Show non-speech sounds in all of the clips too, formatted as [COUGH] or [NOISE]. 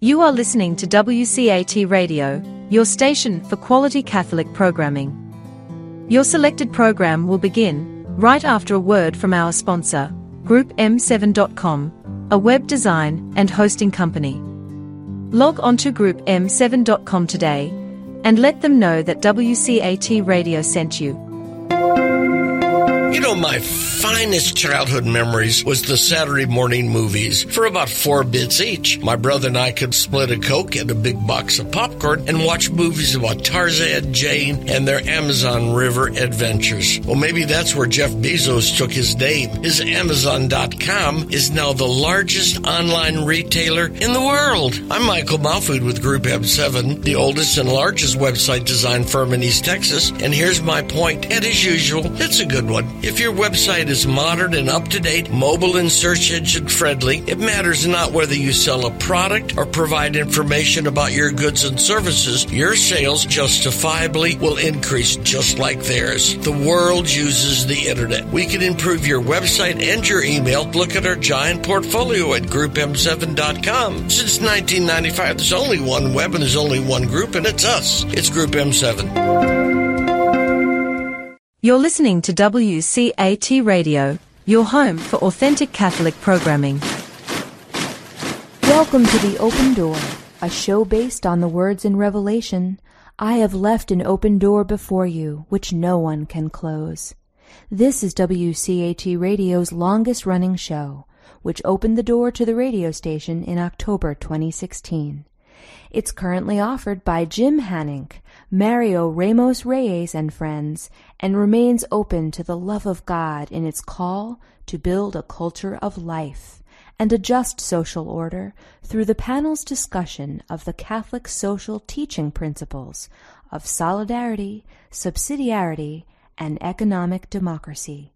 You are listening to WCAT Radio, your station for quality Catholic programming. Your selected program will begin right after a word from our sponsor, GroupM7.com, a web design and hosting company. Log on to GroupM7.com today and let them know that WCAT Radio sent you. You know, my finest childhood memories was the Saturday morning movies for about four bits each. My brother and I could split a Coke and a big box of popcorn and watch movies about Tarzan, Jane, and their Amazon River adventures. Well, maybe that's where Jeff Bezos took his name. His Amazon.com is now the largest online retailer in the world. I'm Michael Malfood with Group M7, the oldest and largest website design firm in East Texas. And here's my point, and as usual, it's a good one. If your website is modern and up to date, mobile and search engine friendly, it matters not whether you sell a product or provide information about your goods and services, your sales justifiably will increase just like theirs. The world uses the internet. We can improve your website and your email. Look at our giant portfolio at groupm7.com. Since 1995, there's only one web and there's only one group, and it's us. It's Group M7. You're listening to WCAT Radio, your home for authentic Catholic programming. Welcome to The Open Door, a show based on the words in Revelation I have left an open door before you, which no one can close. This is WCAT Radio's longest running show, which opened the door to the radio station in October 2016. It's currently offered by Jim Hanink, Mario Ramos Reyes and friends, and remains open to the love of God in its call to build a culture of life and a just social order through the panel's discussion of the Catholic social teaching principles of solidarity, subsidiarity, and economic democracy.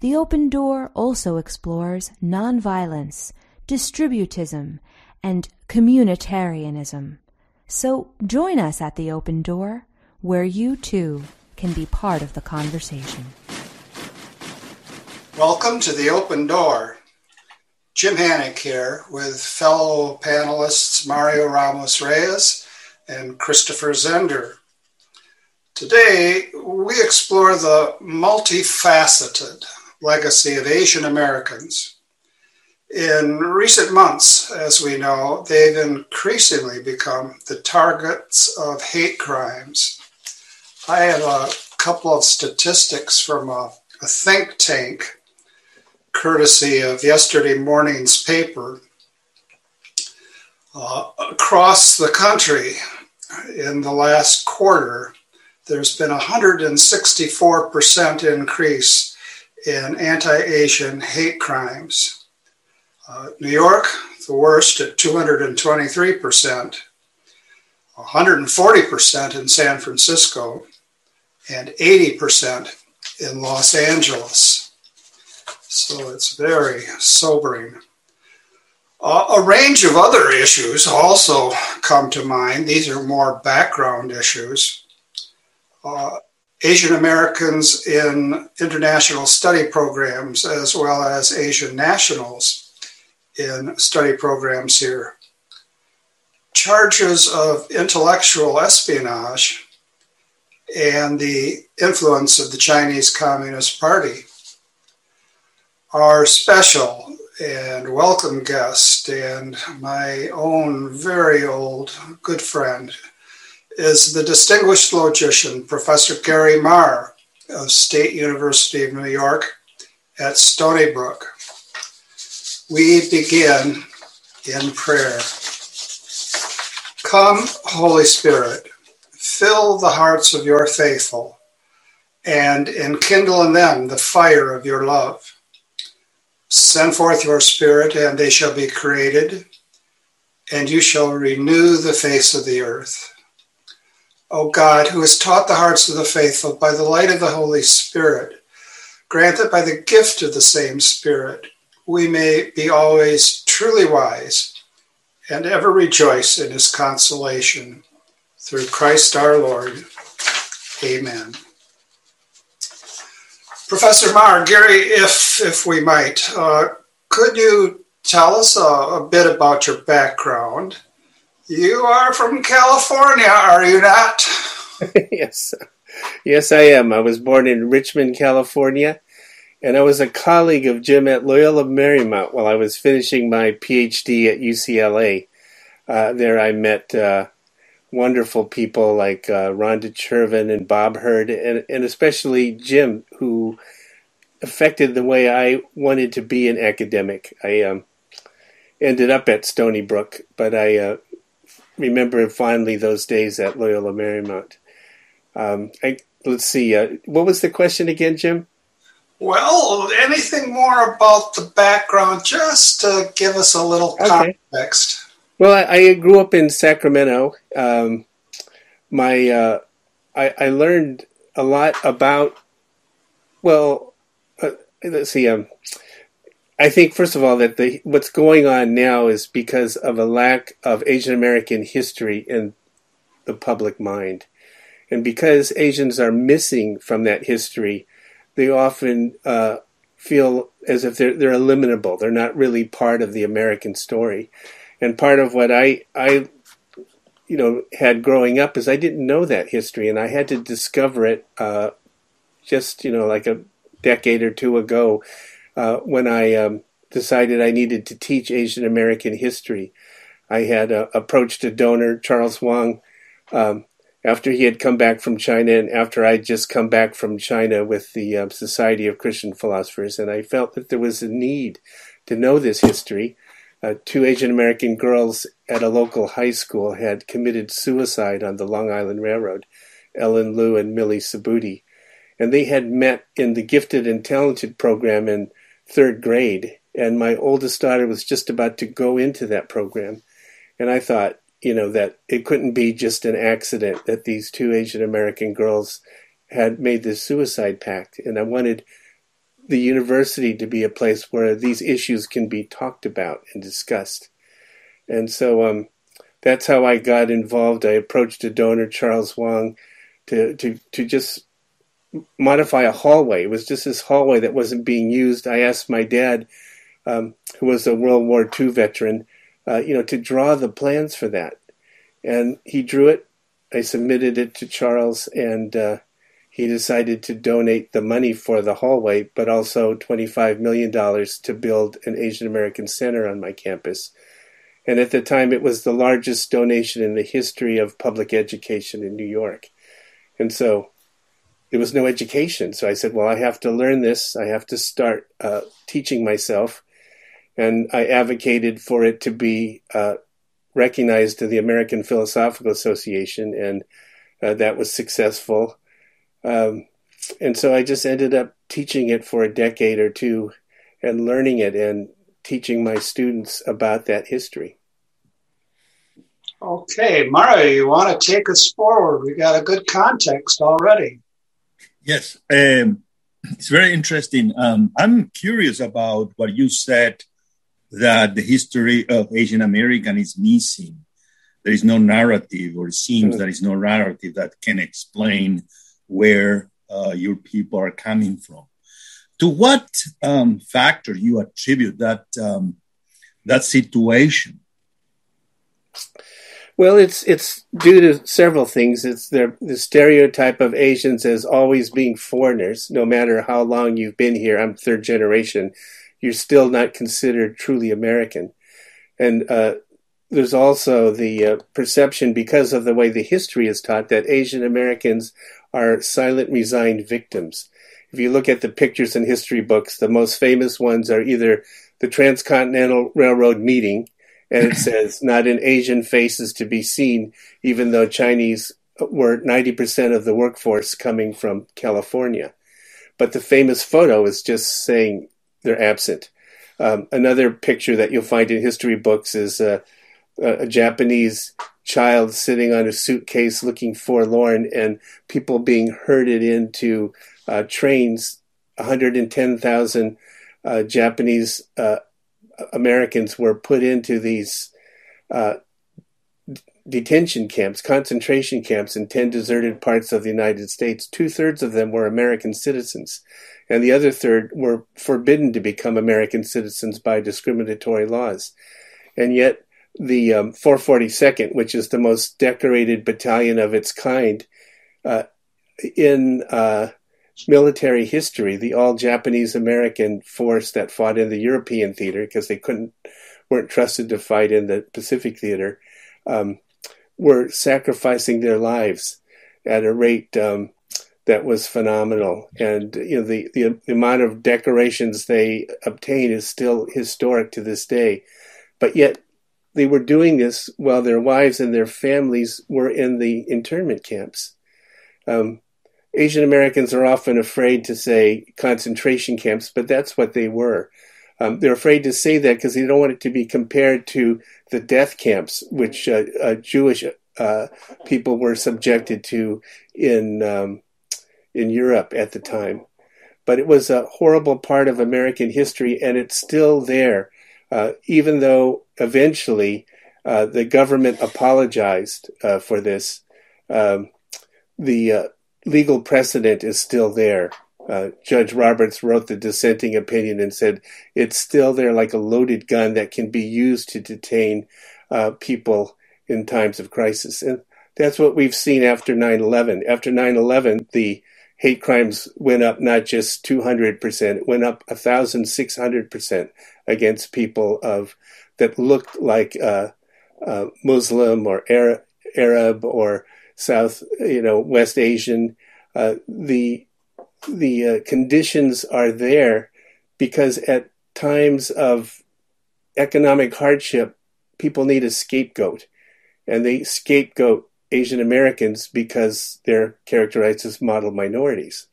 The Open Door also explores nonviolence, distributism, and communitarianism. So join us at the open door, where you too can be part of the conversation. Welcome to the open door. Jim Hanink here with fellow panelists Mario Ramos Reyes and Christopher Zender. Today, we explore the multifaceted legacy of Asian Americans in recent months, as we know, they've increasingly become the targets of hate crimes. I have a couple of statistics from a, a think tank, courtesy of yesterday morning's paper. Uh, across the country, in the last quarter, there's been a 164% increase in anti Asian hate crimes. Uh, New York, the worst at 223%, 140% in San Francisco, and 80% in Los Angeles. So it's very sobering. Uh, a range of other issues also come to mind. These are more background issues. Uh, Asian Americans in international study programs, as well as Asian nationals, in study programs here. Charges of intellectual espionage and the influence of the Chinese Communist Party. Our special and welcome guest and my own very old good friend is the distinguished logician, Professor Gary Mar of State University of New York at Stony Brook we begin in prayer. Come, Holy Spirit, fill the hearts of your faithful and enkindle in them the fire of your love. Send forth your Spirit, and they shall be created, and you shall renew the face of the earth. O God, who has taught the hearts of the faithful by the light of the Holy Spirit, grant that by the gift of the same Spirit, we may be always truly wise and ever rejoice in his consolation. Through Christ our Lord. Amen. Professor Mar, Gary, if, if we might, uh, could you tell us a, a, bit about your background You are from California, are you not? [LAUGHS] yes. Yes, I am. I was born in Richmond, California, and I was a colleague of Jim at Loyola Marymount while I was finishing my PhD at UCLA. Uh, there I met uh, wonderful people like uh, Ronda Chervin and Bob Hurd, and, and especially Jim, who affected the way I wanted to be an academic. I um, ended up at Stony Brook, but I uh, remember fondly those days at Loyola Marymount. Um, I, let's see, uh, what was the question again, Jim? Well, anything more about the background, just to give us a little okay. context. Well, I, I, grew up in Sacramento. Um, my uh, I, I, learned a lot about. Well, uh, let's see. Um, I think first of all that the what's going on now is because of a lack of Asian American history in the public mind, and because Asians are missing from that history, they often uh, feel as if they're they're eliminable. They're not really part of the American story and part of what I I you know had growing up is I didn't know that history, and I had to discover it uh, just you know like a decade or two ago uh, when I um, decided I needed to teach Asian American history. I had uh, approached a donor, Charles Wang, um, after he had come back from China and after I'd just come back from China with the uh, Society of Christian Philosophers, and I felt that there was a need to know this history uh, two Asian American girls at a local high school had committed suicide on the Long Island Railroad, Ellen Liu and Millie Subooti. And they had met in the gifted and talented program in third grade. And my oldest daughter was just about to go into that program. And I thought, you know, that it couldn't be just an accident that these two Asian American girls had made this suicide pact. And I wanted the university to be a place where these issues can be talked about and discussed. And so um, that's how I got involved. I approached a donor, Charles Wang, to, to, to just modify a hallway. It was just this hallway that wasn't being used. I asked my dad, um, who was a World War II veteran, uh, you know, to draw the plans for that. And he drew it. I submitted it to Charles, and uh, he decided to donate the money for the hallway, but also $25 million to build an Asian American center on my campus. And at the time, it was the largest donation in the history of public education in New York. And so there was no education. So I said, well, I have to learn this. I have to start uh, teaching myself. And I advocated for it to be uh, recognized to the American Philosophical Association, and uh, that was successful. Um, and so I just ended up teaching it for a decade or two and learning it and teaching my students about that history. Okay, Mario, you want to take us forward? We got a good context already. Yes, um, it's very interesting. Um, I'm curious about what you said that the history of Asian American is missing. There is no narrative, or it seems mm-hmm. there is no narrative that can explain where uh, your people are coming from. To what um, factor you attribute that um, that situation? Well, it's it's due to several things. It's the the stereotype of Asians as always being foreigners. No matter how long you've been here, I'm third generation. You're still not considered truly American, and uh, there's also the uh, perception because of the way the history is taught that Asian Americans are silent, resigned victims. If you look at the pictures in history books, the most famous ones are either the Transcontinental Railroad meeting, and it [LAUGHS] says, not an Asian faces to be seen, even though Chinese were 90% of the workforce coming from California. But the famous photo is just saying they're absent. Um, another picture that you'll find in history books is uh, a Japanese child sitting on a suitcase looking forlorn and people being herded into uh, trains 110,000 uh, Japanese uh, Americans were put into these uh, detention camps, concentration camps in 10 deserted parts of the United States. Two thirds of them were American citizens, and the other third were forbidden to become American citizens by discriminatory laws. And yet, the um, 442nd, which is the most decorated battalion of its kind uh, in uh, military history, the all Japanese American force that fought in the European theater because they couldn't weren't trusted to fight in the Pacific theater, um, were sacrificing their lives at a rate um, that was phenomenal. And you know the, the, the amount of decorations they obtain is still historic to this day. But yet they were doing this while their wives and their families were in the internment camps. Um, Asian Americans are often afraid to say concentration camps, but that's what they were. Um, they're afraid to say that because they don't want it to be compared to the death camps, which uh, uh, Jewish uh, people were subjected to in um, in Europe at the time. But it was a horrible part of American history, and it's still there, even though eventually the government apologized for this. Um, the legal precedent is still there. Uh, Judge Roberts wrote the dissenting opinion and said it's still there like a loaded gun that can be used to detain uh, people in times of crisis. And that's what we've seen after 9 11. After 9 11, the hate crimes went up not just 200%, it went up 1,600% against people of that looked like uh, uh, Muslim or Arab, or South, you know, West Asian. Uh, the the uh, conditions are there because at times of economic hardship, people need a scapegoat, and they scapegoat Asian Americans because they're characterized as model minorities.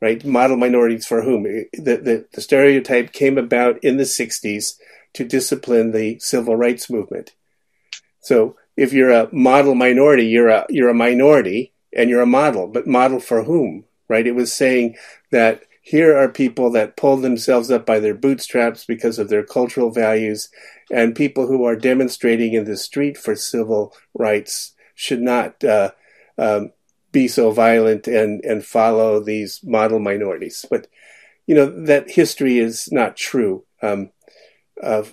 Right? Model minorities for whom? The, the, the stereotype came about in the 60s to discipline the civil rights movement. So if you're a model minority, you're a you're a minority and you're a model, but model for whom? Right? It was saying that here are people that pull themselves up by their bootstraps because of their cultural values, and people who are demonstrating in the street for civil rights should not uh, um, be so violent and and follow these model minorities. But you know that history is not true. Um, uh,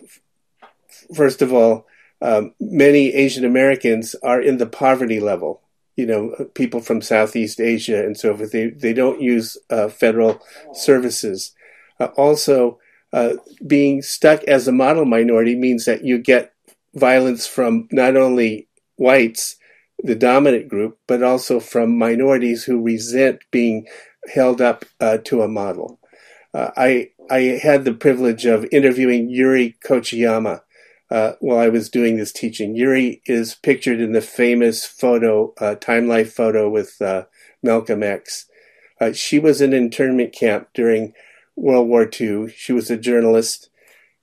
first of all, um, many Asian Americans are in the poverty level. You know, people from Southeast Asia and so forth. They they don't use uh, federal services. Uh, also, uh, being stuck as a model minority means that you get violence from not only whites, the dominant group, but also from minorities who resent being held up uh, to a model. Uh, I I had the privilege of interviewing Yuri Kochiyama, uh, while I was doing this teaching. Yuri is pictured in the famous photo, uh, Time Life photo with uh, Malcolm X. Uh, she was in internment camp during World War II. She was a journalist.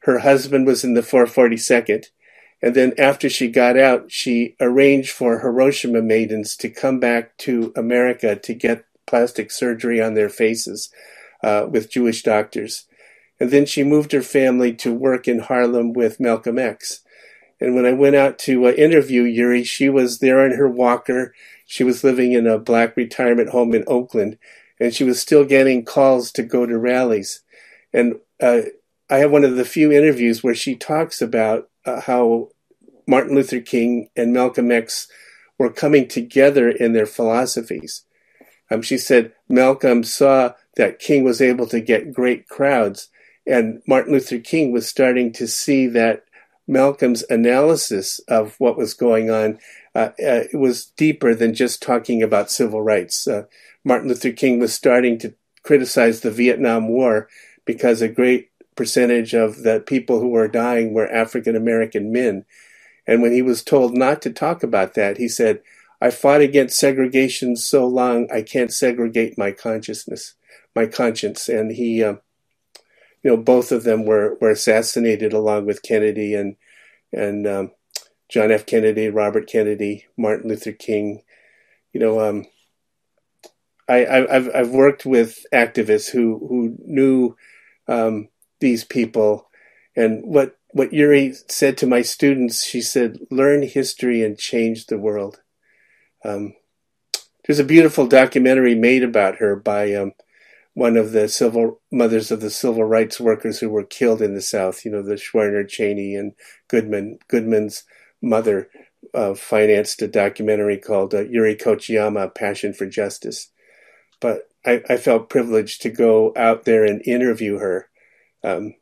Her husband was in the 442nd. And then after she got out, she arranged for Hiroshima maidens to come back to America to get plastic surgery on their faces uh, with Jewish doctors. And then she moved her family to work in Harlem with Malcolm X. And when I went out to uh, interview Yuri, she was there in her walker. She was living in a black retirement home in Oakland, and she was still getting calls to go to rallies. And uh, I have one of the few interviews where she talks about uh, how Martin Luther King and Malcolm X were coming together in their philosophies. Um, she said Malcolm saw that King was able to get great crowds, and Martin Luther King was starting to see that Malcolm's analysis of what was going on uh, uh, was deeper than just talking about civil rights. Uh, Martin Luther King was starting to criticize the Vietnam War because a great percentage of the people who were dying were African American men. And when he was told not to talk about that, he said, I fought against segregation so long I can't segregate my consciousness, my conscience. And he, uh, you know, both of them were, were assassinated along with Kennedy and and um, John F. Kennedy, Robert Kennedy, Martin Luther King. You know, um, I, have I've worked with activists who who knew um, these people, and what what Yuri said to my students, she said, "Learn history and change the world." Um, there's a beautiful documentary made about her by um, one of the civil mothers of the civil rights workers who were killed in the South. You know, the Schwerner Chaney, and Goodman. Goodman's mother uh, financed a documentary called uh, Yuri Kochiyama: Passion for Justice. But I, I, felt privileged to go out there and interview her. Um,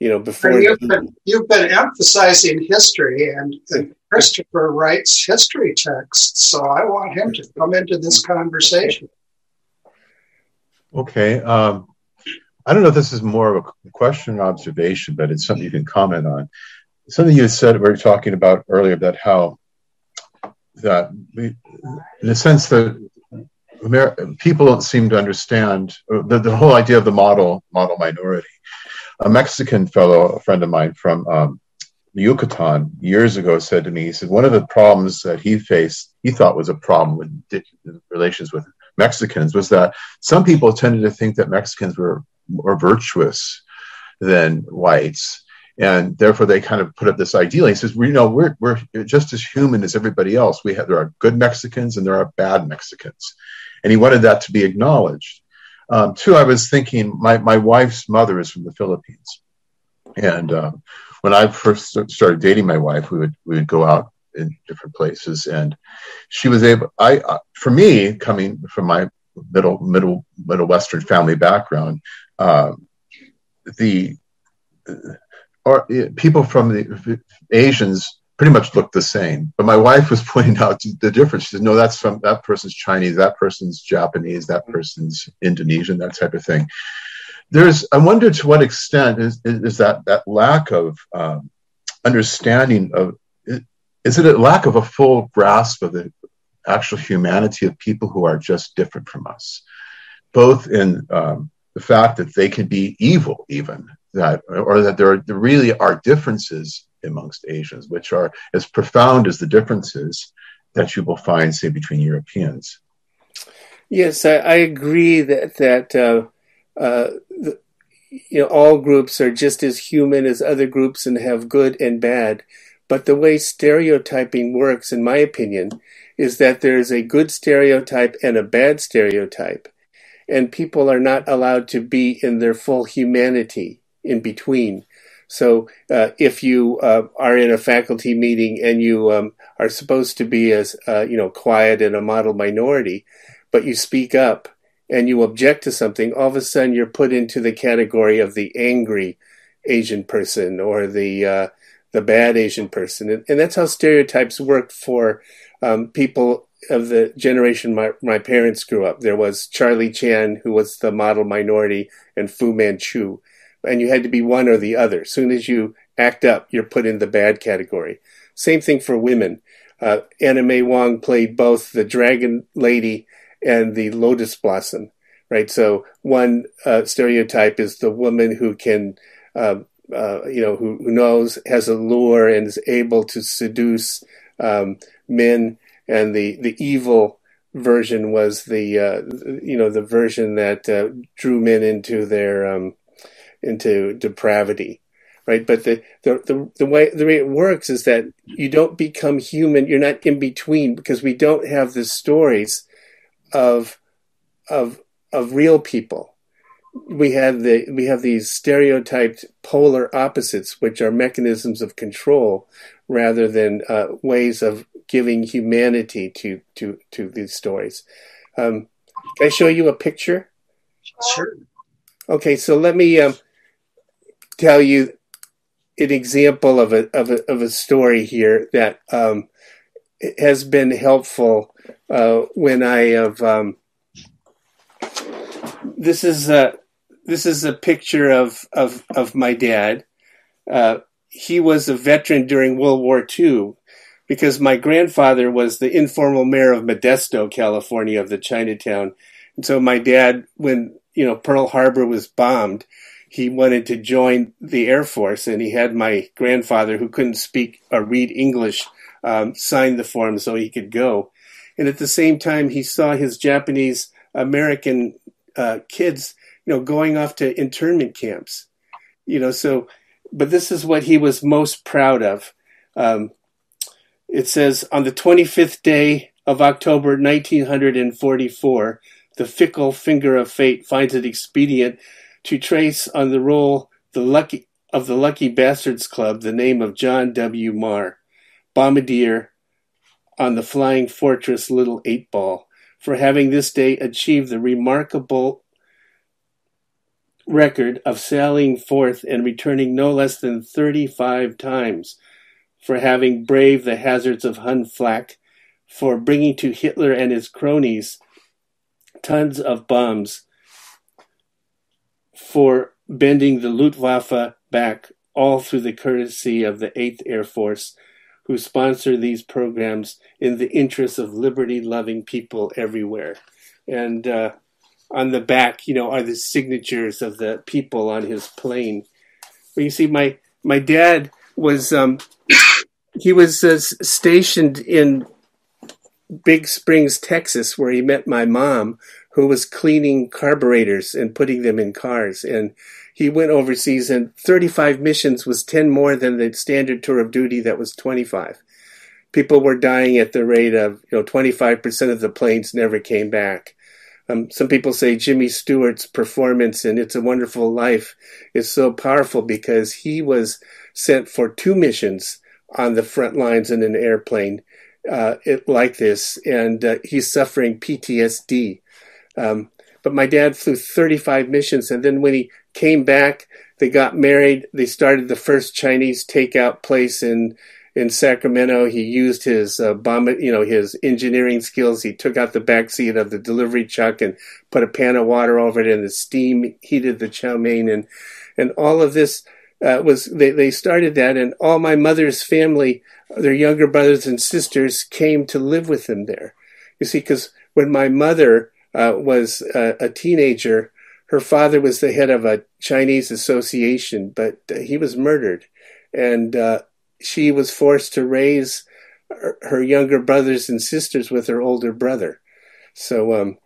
you know, before you've been, you've been emphasizing history, and, and Christopher writes history texts, so I want him to come into this conversation. Okay. Um, I don't know if this is more of a question or observation, but it's something you can comment on. Something you said we were talking about earlier about how that we, in a sense that Amer- people don't seem to understand the, the whole idea of the model model minority. A Mexican fellow, a friend of mine from um, Yucatan years ago said to me, he said, one of the problems that he faced, he thought was a problem with relations with Mexicans was that some people tended to think that Mexicans were more virtuous than whites. And therefore, they kind of put up this ideal. He says, "We you know we're we're just as human as everybody else. We have there are good Mexicans and there are bad Mexicans, and he wanted that to be acknowledged." Um, two, I was thinking, my my wife's mother is from the Philippines, and um, when I first started dating my wife, we would we would go out in different places. And she was able, I, uh, for me, coming from my middle, middle, middle Western family background, um, the, or people from the Asians pretty much looked the same. But my wife was [LAUGHS] pointing out the difference. She said, no, that's from that person's Chinese, that person's Japanese, that person's Indonesian, that type of thing. There's, I wonder to what extent is, is that, that lack of um, understanding of is it a lack of a full grasp of the actual humanity of people who are just different from us, both in um, the fact that they can be evil, even that, or that there, are, there really are differences amongst Asians, which are as profound as the differences that you will find, say, between Europeans. Yes, I, I agree that that uh, uh, the, you know all groups are just as human as other groups and have good and bad. But the way stereotyping works, in my opinion, is that there is a good stereotype and a bad stereotype. And people are not allowed to be in their full humanity in between. So uh, if you uh, are in a faculty meeting and you um, are supposed to be as uh, you know quiet and a model minority, but you speak up and you object to something, all of a sudden you're put into the category of the angry Asian person or the uh, the bad Asian person. And, and that's how stereotypes work for um, people of the generation my, my parents grew up. There was Charlie Chan, who was the model minority, and Fu Manchu. And you had to be one or the other. As soon as you act up, you're put in the bad category. Same thing for women. Uh, Anna May Wong played both the Dragon Lady and the Lotus Blossom, right? So one uh, stereotype is the woman who can uh, uh, you know, who, who, knows, has a lure, and is able to seduce um, men. And the the evil version was the uh, you know the version that uh, drew men into their um, into depravity, right? But the, the the the way the way it works is that you don't become human. You're not in between because we don't have the stories of of of real people we have the we have these stereotyped polar opposites, which are mechanisms of control rather than uh, ways of giving humanity to to to these stories. Um, can I show you a picture? Sure. Okay, so let me um, tell you an example of a of a of a story here that um, has been helpful uh, when I have. Um, this is uh, this is a picture of of of my dad. Uh, he was a veteran during World War II because my grandfather was the informal mayor of Modesto, California, of the Chinatown. And so my dad, when you know Pearl Harbor was bombed, he wanted to join the Air Force, and he had my grandfather, who couldn't speak or read English, um, sign the form so he could go. And at the same time, he saw his Japanese American uh, kids you know, going off to internment camps. You know, so, but this is what he was most proud of. Um, it says on the 25th day of October 1944, the fickle finger of fate finds it expedient to trace on the roll the lucky of the Lucky Bastards Club the name of John W. Mar, bombardier on the Flying Fortress Little Eight Ball, for having this day achieved the remarkable record of sailing forth and returning no less than 35 times, for having braved the hazards of Hun flak, for bringing to Hitler and his cronies tons of bombs, for bending the Luftwaffe back, all through the courtesy of the 8th Air Force, who sponsor these programs in the interests of liberty loving people everywhere. And uh, on the back, you know, are the signatures of the people on his plane. Well, you see, my my dad was um, he was uh, stationed in Big Springs, Texas, where he met my mom, who was cleaning carburetors and putting them in cars. And he went overseas, and 35 missions was 10 more than the standard tour of duty that was 25. People were dying at the rate of, you know, 25% of the planes never came back. Um, some people say Jimmy Stewart's performance in It's a Wonderful Life is so powerful because he was sent for two missions on the front lines in an airplane uh, it, like this, and uh, he's suffering PTSD. Um, but my dad flew 35 missions, and then when he came back, they got married. They started the first Chinese takeout place in in Sacramento. He used his uh, bomb, you know, his engineering skills. He took out the back seat of the delivery truck and put a pan of water over it, and the steam heated the chow mein, and and all of this uh, was they they started that, and all my mother's family, their younger brothers and sisters, came to live with them there. You see, because when my mother uh, was a, teenager. Her father was the head of a Chinese association, but uh, he was murdered. And uh, she was forced to raise her younger brothers and sisters with her older brother. So um,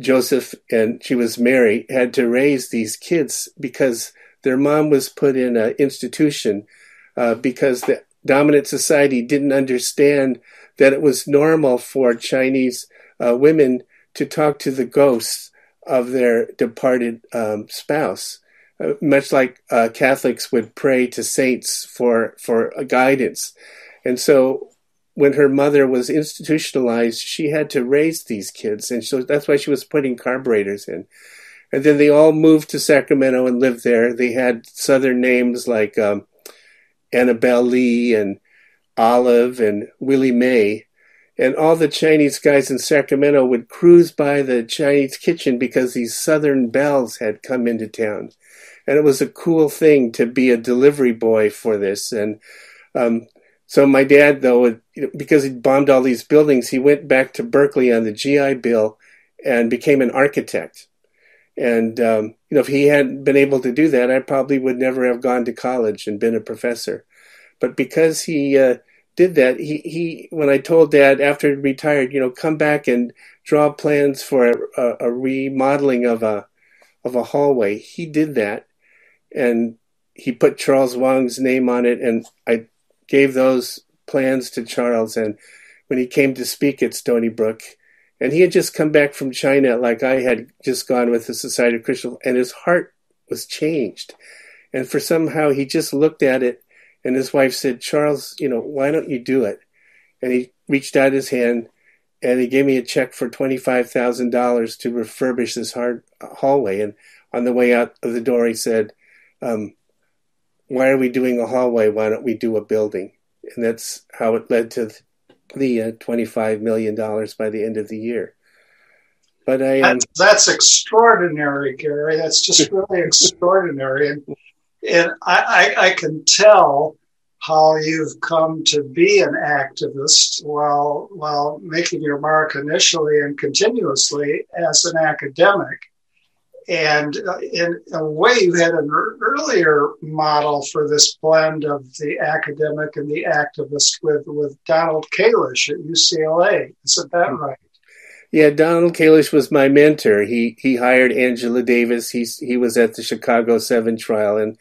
Joseph and she was Mary had to raise these kids because their mom was put in an institution uh, because the dominant society didn't understand that it was normal for Chinese uh, women to talk to the ghosts of their departed um, spouse uh, much like uh, Catholics would pray to saints for for guidance. And so when her mother was institutionalized, she had to raise these kids, and so that's why she was putting carburetors in. And then they all moved to Sacramento and lived there. They had southern names like um, Annabelle Lee and Olive and Willie Mae. And all the Chinese guys in Sacramento would cruise by the Chinese kitchen because these southern belles had come into town and it was a cool thing to be a delivery boy for this. And um, so my dad, though, because he bombed all these buildings, he went back to Berkeley on the GI Bill and became an architect. And um, you know, if he hadn't been able to do that, I probably would never have gone to college and been a professor. But because he uh, did that, he, he when I told Dad after he retired, you know, come back and draw plans for a, a, a remodeling of a of a hallway, he did that, and he put Charles Wang's name on it, and I gave those plans to Charles. And when he came to speak at Stony Brook, and he had just come back from China, like I had just gone with the Society of Christian, and his heart was changed. And for somehow he just looked at it, and his wife said, "Charles, you know, why don't you do it?" And he reached out his hand, and he gave me a check for twenty five thousand dollars to refurbish this hard hallway. And on the way out of the door, he said, um, why are we doing a hallway? Why don't we do a building? And that's how it led to the uh, $25 million by the end of the year. But I, um, that's, that's, extraordinary, Gary. That's just [LAUGHS] really extraordinary. And, and I, I, I can tell how you've come to be an activist while while making your mark initially and continuously as an academic. And uh, in a way, you had an earlier model for this blend of the academic and the activist with, with Donald Kalish at UCLA. Isn't that hmm. right? Yeah, Donald Kalish was my mentor. He he hired Angela Davis. He he was at the Chicago Seven trial, and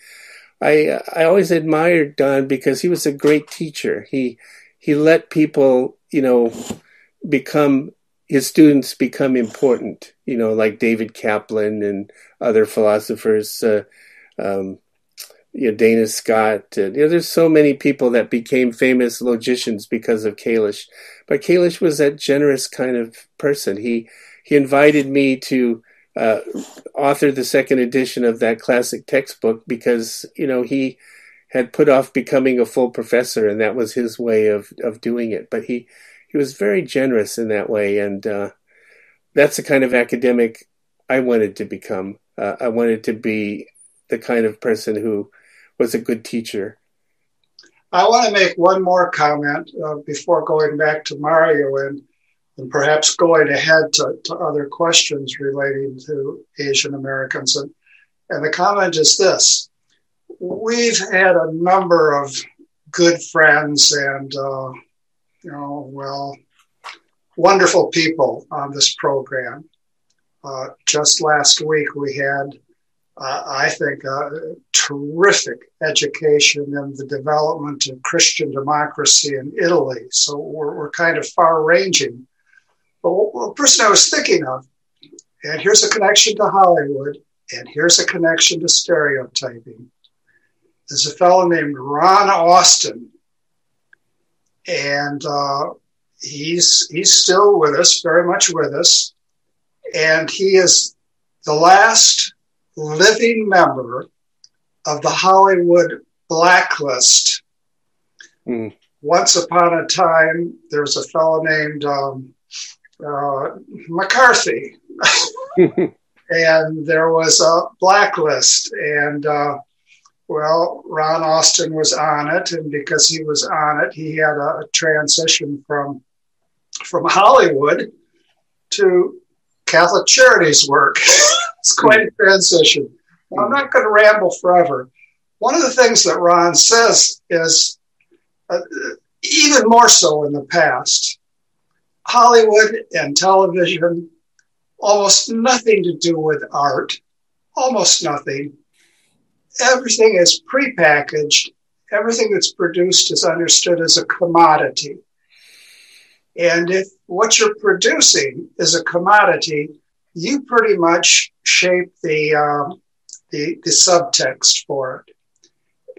I I always admired Don because he was a great teacher. He he let people you know become his students become important, you know, like David Kaplan and other philosophers, uh, um, you know, Dana Scott. And, you know, there's so many people that became famous logicians because of Kalish. But Kalish was that generous kind of person. He he invited me to uh, author the second edition of that classic textbook because you know he had put off becoming a full professor, and that was his way of of doing it. But he he was very generous in that way, and uh, that's the kind of academic I wanted to become. Uh, I wanted to be the kind of person who was a good teacher. I want to make one more comment uh, before going back to Mario and, and perhaps going ahead to, to other questions relating to Asian Americans. And, and the comment is this we've had a number of good friends and uh, you know, well, wonderful people on this program. Uh, just last week, we had, uh, I think, a terrific education in the development of Christian democracy in Italy. So we're, we're kind of far ranging. But the person I was thinking of, and here's a connection to Hollywood, and here's a connection to stereotyping. There's a fellow named Ron Austin and uh, he's he's still with us, very much with us, and he is the last living member of the Hollywood blacklist. Mm. Once upon a time, there was a fellow named um, uh, McCarthy, [LAUGHS] and there was a blacklist, and uh, well, Ron Austin was on it, and because he was on it, he had a, transition from from Hollywood to Catholic Charities work. [LAUGHS] it's quite a transition. I'm not going to ramble forever. One of the things that Ron says is, uh, even more so in the past, Hollywood and television, almost nothing to do with art, almost nothing everything is prepackaged. Everything that's produced is understood as a commodity. And if what you're producing is a commodity, you pretty much shape the, um, the, the subtext for it.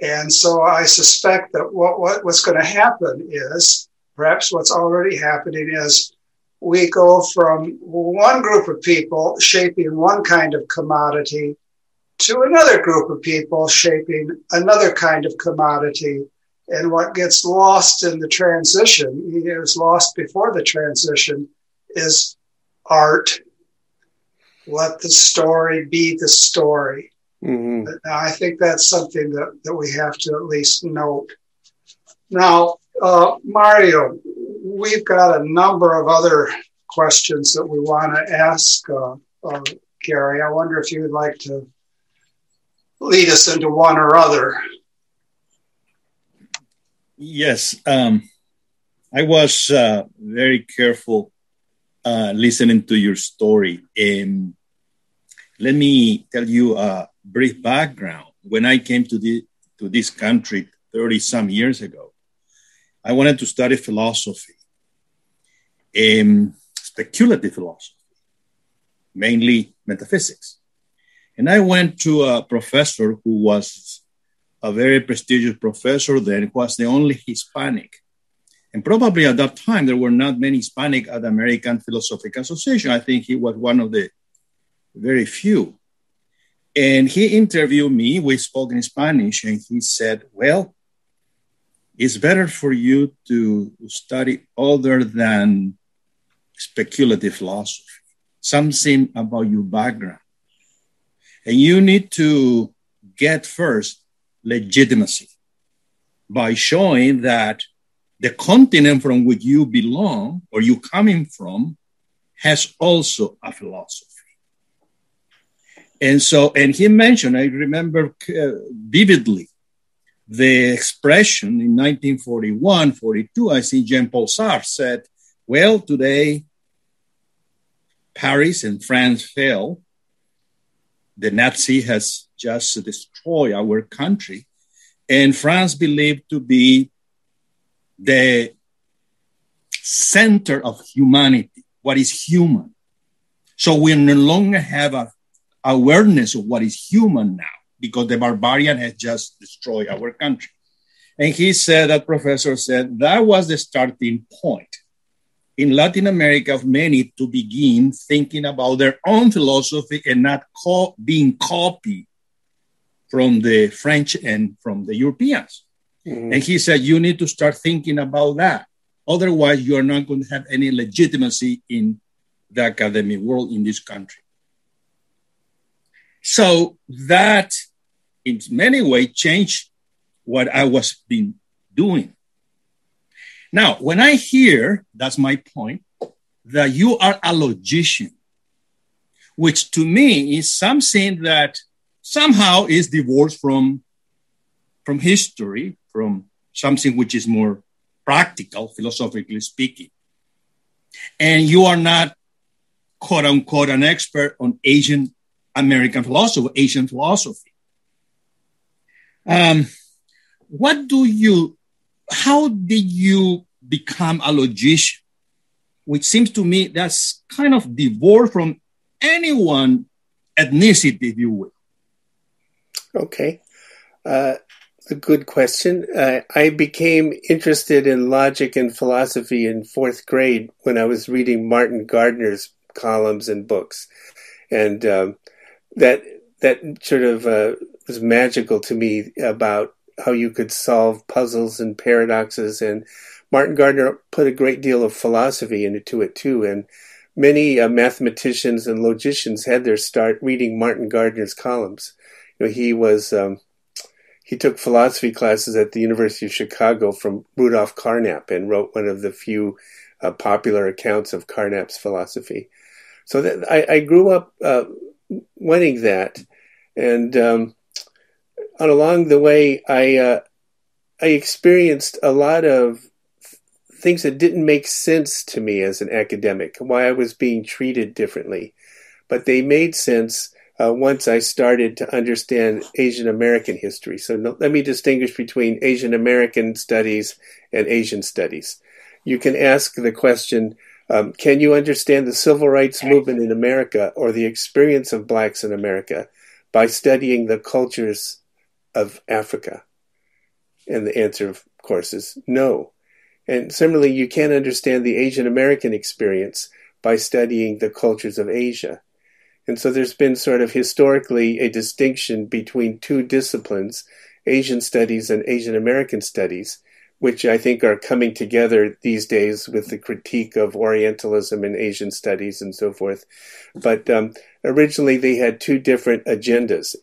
And so I suspect that what, what what's going to happen is perhaps what's already happening is we go from one group of people shaping one kind of commodity to another group of people shaping another kind of commodity. And what gets lost in the transition, it was lost before the transition, is art. Let the story be the story. Mm-hmm. I think that's something that, that we have to at least note. Now, uh, Mario, we've got a number of other questions that we want to ask uh, uh, Gary. I wonder if you would like to lead us into one or other. Yes, um, I was uh, very careful uh, listening to your story. And let me tell you a brief background. When I came to, the, to this country 30 some years ago, I wanted to study philosophy, um, speculative philosophy, mainly metaphysics. And I went to a professor who was a very prestigious professor then, was the only Hispanic. And probably at that time, there were not many Hispanic at American Philosophical Association. I think he was one of the very few. And he interviewed me. We spoke in Spanish, and he said, Well, it's better for you to study other than speculative philosophy, something about your background. And you need to get first legitimacy by showing that the continent from which you belong or you coming from has also a philosophy. And so, and he mentioned, I remember uh, vividly the expression in 1941, 42, I see Jean Paul Sartre said, well, today Paris and France fell, the Nazi has just destroyed our country. And France believed to be the center of humanity what is human. So we no longer have a awareness of what is human now because the barbarian has just destroyed our country. And he said, that professor said, that was the starting point in Latin America of many to begin thinking about their own philosophy and not co- being copied from the French and from the Europeans. Mm-hmm. And he said, you need to start thinking about that. Otherwise, you are not going to have any legitimacy in the academic world in this country. So that, in many ways, changed what I was been doing. Now, when I hear, that's my point, that you are a logician, which to me is something that somehow is divorced from, from history, from something which is more practical, philosophically speaking. And you are not, quote unquote, an expert on Asian American philosophy, Asian philosophy. Um, what do you, how did you become a logician? Which seems to me that's kind of divorced from anyone ethnicity, if you will. Okay. Uh, a good question. Uh, I became interested in logic and philosophy in fourth grade when I was reading Martin Gardner's columns and books, and um, that that sort of uh, was magical to me about how you could solve puzzles and paradoxes. And Martin Gardner put a great deal of philosophy into it too. And many uh, mathematicians and logicians had their start reading Martin Gardner's columns. You know, he was um, he took philosophy classes at the University of Chicago from Rudolf Carnap and wrote one of the few uh, popular accounts of Carnap's philosophy. So that I, I grew up uh, wanting that, and um, and along the way, I uh, I experienced a lot of things that didn't make sense to me as an academic, why I was being treated differently, but they made sense uh, once I started to understand Asian American history. So no, let me distinguish between Asian American studies and Asian studies. You can ask the question. Um, can you understand the civil rights movement in America or the experience of blacks in America by studying the cultures of Africa? And the answer, of course, is no. And similarly, you can't understand the Asian American experience by studying the cultures of Asia. And so there's been sort of historically a distinction between two disciplines, Asian studies and Asian American studies, which I think are coming together these days with the critique of Orientalism and Asian studies and so forth. But um, originally they had two different agendas.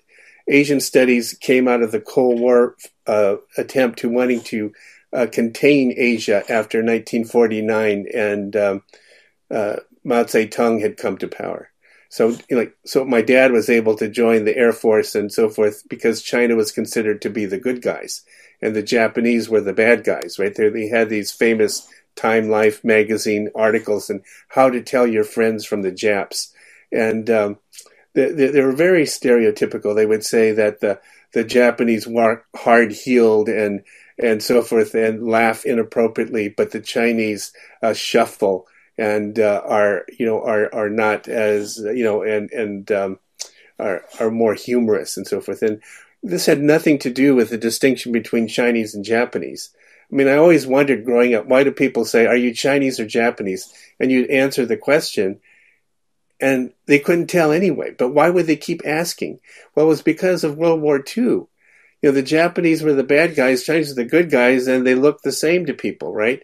Asian studies came out of the Cold War uh, attempt to wanting to uh, contain Asia after 1949 and um, uh, Mao Zedong had come to power. So, like, so my dad was able to join the Air Force and so forth because China was considered to be the good guys, and the Japanese were the bad guys. Right they had these famous Time Life magazine articles and how to tell your friends from the Japs, and um, they, they, were very stereotypical. They would say that the the Japanese were hard heeled and and so forth and laugh inappropriately, but the Chinese uh, shuffle and uh, are you know are are not as you know and and um, are are more humorous and so forth. And this had nothing to do with the distinction between Chinese and Japanese. I mean, I always wondered growing up, why do people say, "Are you Chinese or Japanese?" And you'd answer the question, and they couldn't tell anyway. But why would they keep asking? Well, it was because of World War II. You know, the Japanese were the bad guys, Chinese were the good guys, and they looked the same to people, right?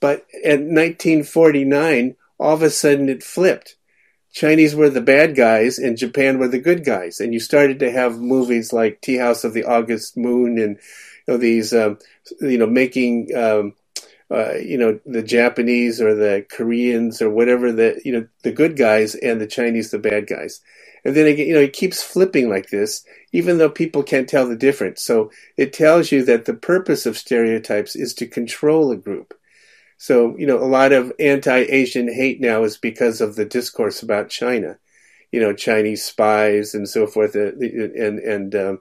But in 1949, all of a sudden it flipped. Chinese were the bad guys and Japan were the good guys. And you started to have movies like Tea House of the August Moon and you know, these, um, you know, making, um, uh, you know, the Japanese or the Koreans or whatever the, you know, the good guys and the Chinese the bad guys. And then, again, you know, it keeps flipping like this, even though people can't tell the difference. So it tells you that the purpose of stereotypes is to control a group. So, you know, a lot of anti Asian hate now is because of the discourse about China, you know, Chinese spies and so forth, uh, and, and, um,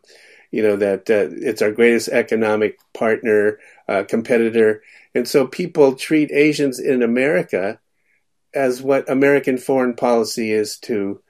you know, that uh, it's our greatest economic partner, uh, competitor. And so people treat Asians in America as what American foreign policy is to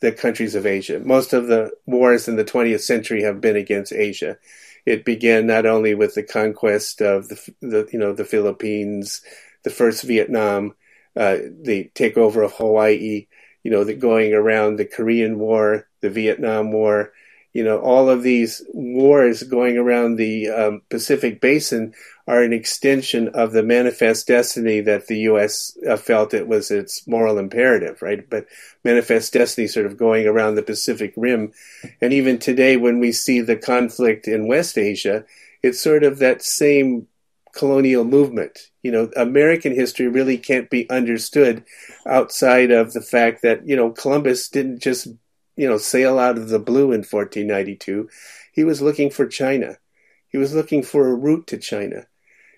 the countries of Asia. Most of the wars in the 20th century have been against Asia. It began not only with the conquest of the, the you know the Philippines, the first Vietnam, uh, the takeover of Hawaii, you know, the going around the Korean War, the Vietnam War, you know, all of these wars going around the um, Pacific Basin are an extension of the manifest destiny that the U.S. Uh, felt it was its moral imperative, right? But manifest destiny sort of going around the Pacific Rim. And even today, when we see the conflict in West Asia, it's sort of that same colonial movement. You know, American history really can't be understood outside of the fact that, you know, Columbus didn't just you know, sail out of the blue in 1492. He was looking for China. He was looking for a route to China.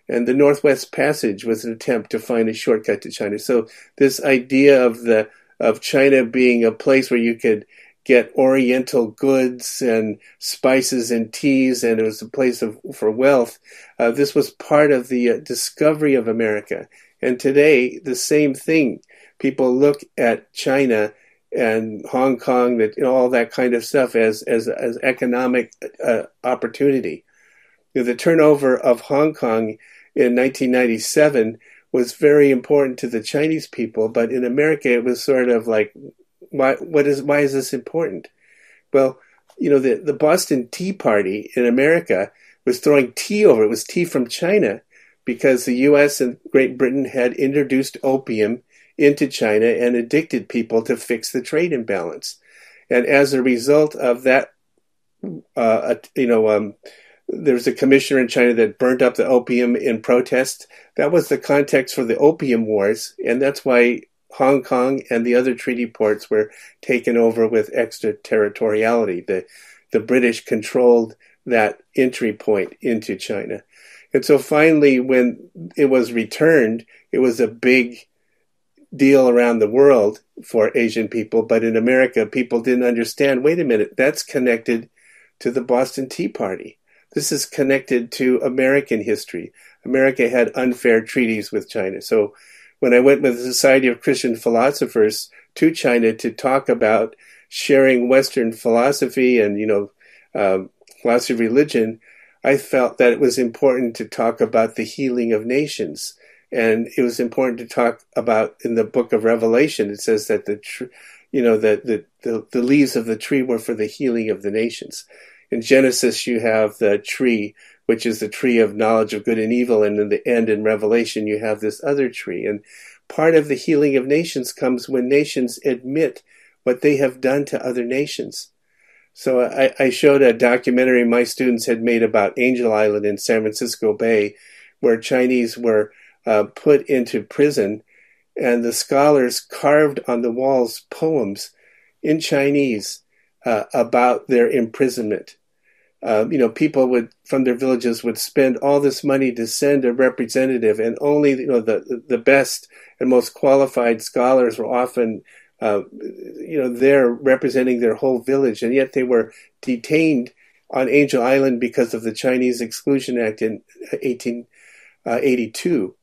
And the Northwest Passage was an attempt to find a shortcut to China. So this idea of the of China being a place where you could get Oriental goods and spices and teas, and it was a place of, for wealth. Uh, this was part of the uh, discovery of America. And today, the same thing. People look at China and Hong Kong, that you know, all that kind of stuff as as as economic uh, opportunity. You know, the turnover of Hong Kong in 1997 was very important to the Chinese people, but in America it was sort of like, why what is why is this important? Well, you know, the the Boston Tea Party in America was throwing tea over. It was tea from China because the U.S. and Great Britain had introduced opium into China and addicted people to fix the trade imbalance. And as a result of that, uh, you know, um, there was a commissioner in China that burnt up the opium in protest. That was the context for the opium wars, and that's why Hong Kong and the other treaty ports were taken over with extraterritoriality. The the British controlled that entry point into China. And so finally, when it was returned, it was a big deal around the world for Asian people, but in America, people didn't understand wait a minute, that's connected to the Boston Tea Party. This is connected to American history. America had unfair treaties with China. So when I went with the Society of Christian Philosophers to China to talk about sharing Western philosophy and, you know, um, philosophy of religion, I felt that it was important to talk about the healing of nations and it was important to talk about in the book of Revelation. It says that the, tr- you know, that the, the, the leaves of the tree were for the healing of the nations. In Genesis, you have the tree, which is the tree of knowledge of good and evil, and in the end, in Revelation, you have this other tree. And part of the healing of nations comes when nations admit what they have done to other nations. So I, I showed a documentary my students had made about Angel Island in San Francisco Bay, where Chinese were uh, put into prison, and the scholars carved on the walls poems in Chinese uh, about their imprisonment. Uh, you know, people would from their villages would spend all this money to send a representative, and only you know the the best and most qualified scholars were often uh, you know there representing their whole village, and yet they were detained on Angel Island because of the Chinese Exclusion Act in 1882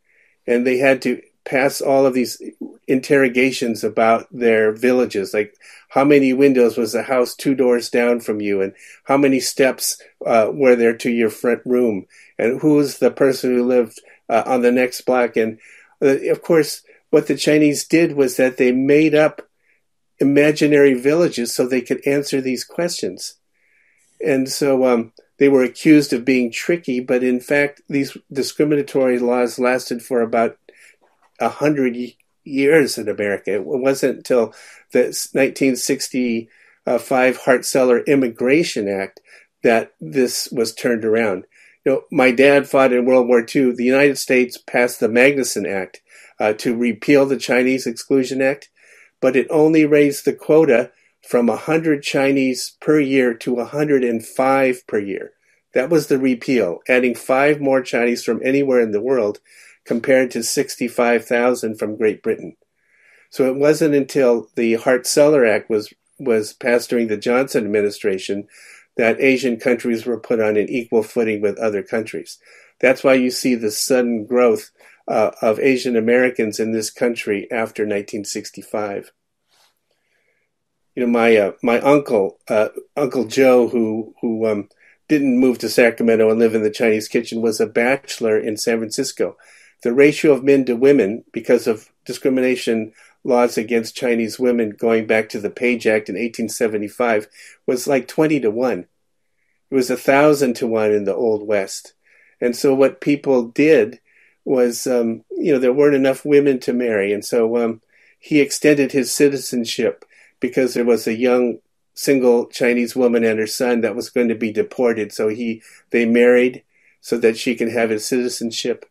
and they had to pass all of these interrogations about their villages, like how many windows was the house two doors down from you, and how many steps uh, were there to your front room, and who was the person who lived uh, on the next block. And uh, of course, what the Chinese did was that they made up imaginary villages so they could answer these questions. And so um, they were accused of being tricky, but in fact, these discriminatory laws lasted for about a hundred years in America. It wasn't until the 1965 Hart-Celler Immigration Act that this was turned around. You know, my dad fought in World War II. The United States passed the Magnuson Act uh, to repeal the Chinese Exclusion Act, but it only raised the quota from 100 Chinese per year to 105 per year. That was the repeal, adding five more Chinese from anywhere in the world compared to 65,000 from Great Britain. So it wasn't until the Hart-Celler Act was, was passed during the Johnson administration that Asian countries were put on an equal footing with other countries. That's why you see the sudden growth uh, of Asian Americans in this country after 1965. You know, my uh, my uncle, uh, Uncle Joe, who who um, didn't move to Sacramento and live in the Chinese kitchen, was a bachelor in San Francisco. The ratio of men to women, because of discrimination laws against Chinese women going back to the Page Act in 1875, was like 20 to 1. It was a thousand to one in the Old West. And so what people did was, um, you know, there weren't enough women to marry. And so um, he extended his citizenship because there was a young single Chinese woman and her son that was going to be deported. So he they married so that she can have his citizenship.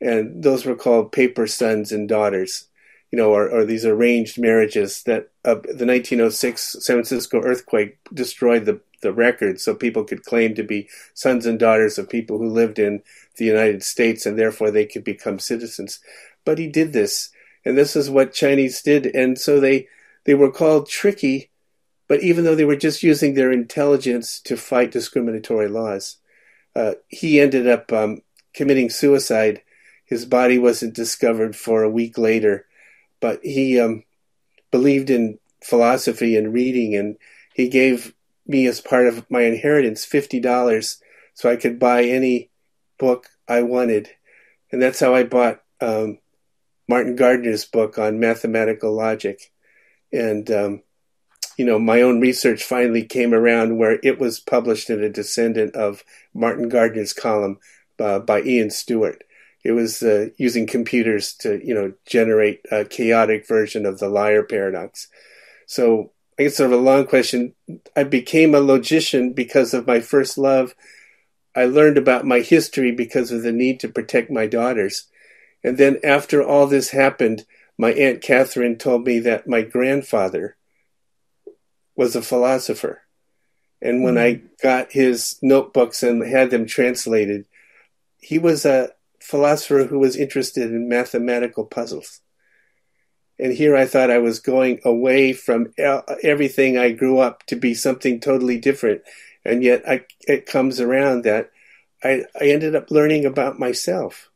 And those were called paper sons and daughters, you know, or, or these arranged marriages that uh, the 1906 San Francisco earthquake destroyed the the record so people could claim to be sons and daughters of people who lived in the United States and therefore they could become citizens. But he did this, and this is what Chinese did, and so they they were called tricky, but even though they were just using their intelligence to fight discriminatory laws, uh, he ended up um, committing suicide. His body wasn't discovered for a week later, but he um, believed in philosophy and reading, and he gave me as part of my inheritance $50 so I could buy any book I wanted. And that's how I bought um, Martin Gardner's book on mathematical logic. And, um, you know, my own research finally came around where it was published in a descendant of Martin Gardner's column uh, by Ian Stewart. It was uh, using computers to, you know, generate a chaotic version of the liar paradox. So I guess sort of a long question. I became a logician because of my first love. I learned about my history because of the need to protect my daughters. And then after all this happened, my Aunt Catherine told me that my grandfather was a philosopher. And when I mm. got his notebooks and had them translated, he was a philosopher who was interested in mathematical puzzles. And here I thought I was going away from everything I grew up to be something totally different. And yet I, it comes around that I, I ended up learning about myself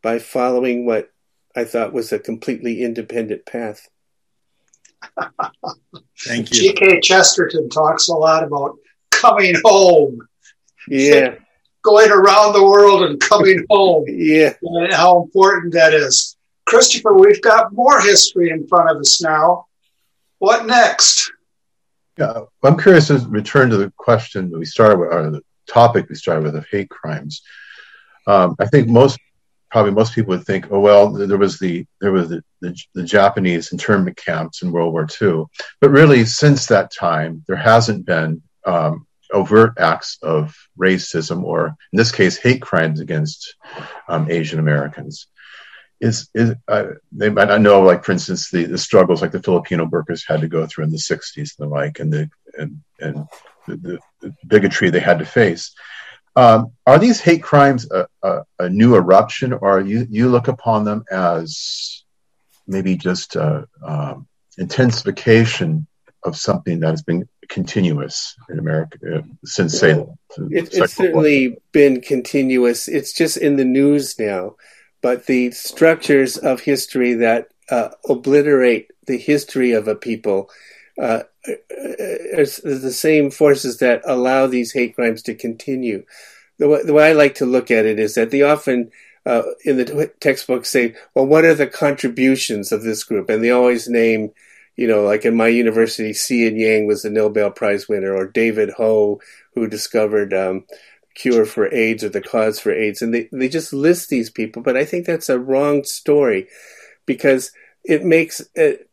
by following what I thought was a completely independent path. Thank you. G.K. Chesterton talks a lot about coming home. Yeah. Going around the world and coming [LAUGHS] home. yeah. And how important that is. Christopher, we've got more history in front of us now. What next? Yeah, I'm curious to return to the question that we started with, or the topic we started with of hate crimes. Um, I think most, probably most people would think, oh well, there was the there was the, the, the Japanese internment camps in World War II, but really since that time there hasn't been um, overt acts of racism or, in this case, hate crimes against um, Asian Americans. Is is uh, they might not know like for instance the, the struggles like the Filipino workers had to go through in the 60s and the like and the and, and the, the bigotry they had to face um, are these hate crimes a, a, a, new eruption or you you look upon them as maybe just a, um, intensification of something that has been continuous in America uh, since say it, it's certainly been continuous. It's just in the news now but the structures of history that uh, obliterate the history of a people uh, is, the same forces that allow these hate crimes to continue. The way, the way I like to look at it is that they often uh, in the textbooks say, well, what are the contributions of this group? And they always name, you know, like in my university, C.N. Yang was the Nobel Prize winner, or David Ho, who discovered um, cure for AIDS or the cause for AIDS. And they, they just list these people, but I think that's a wrong story because it makes it,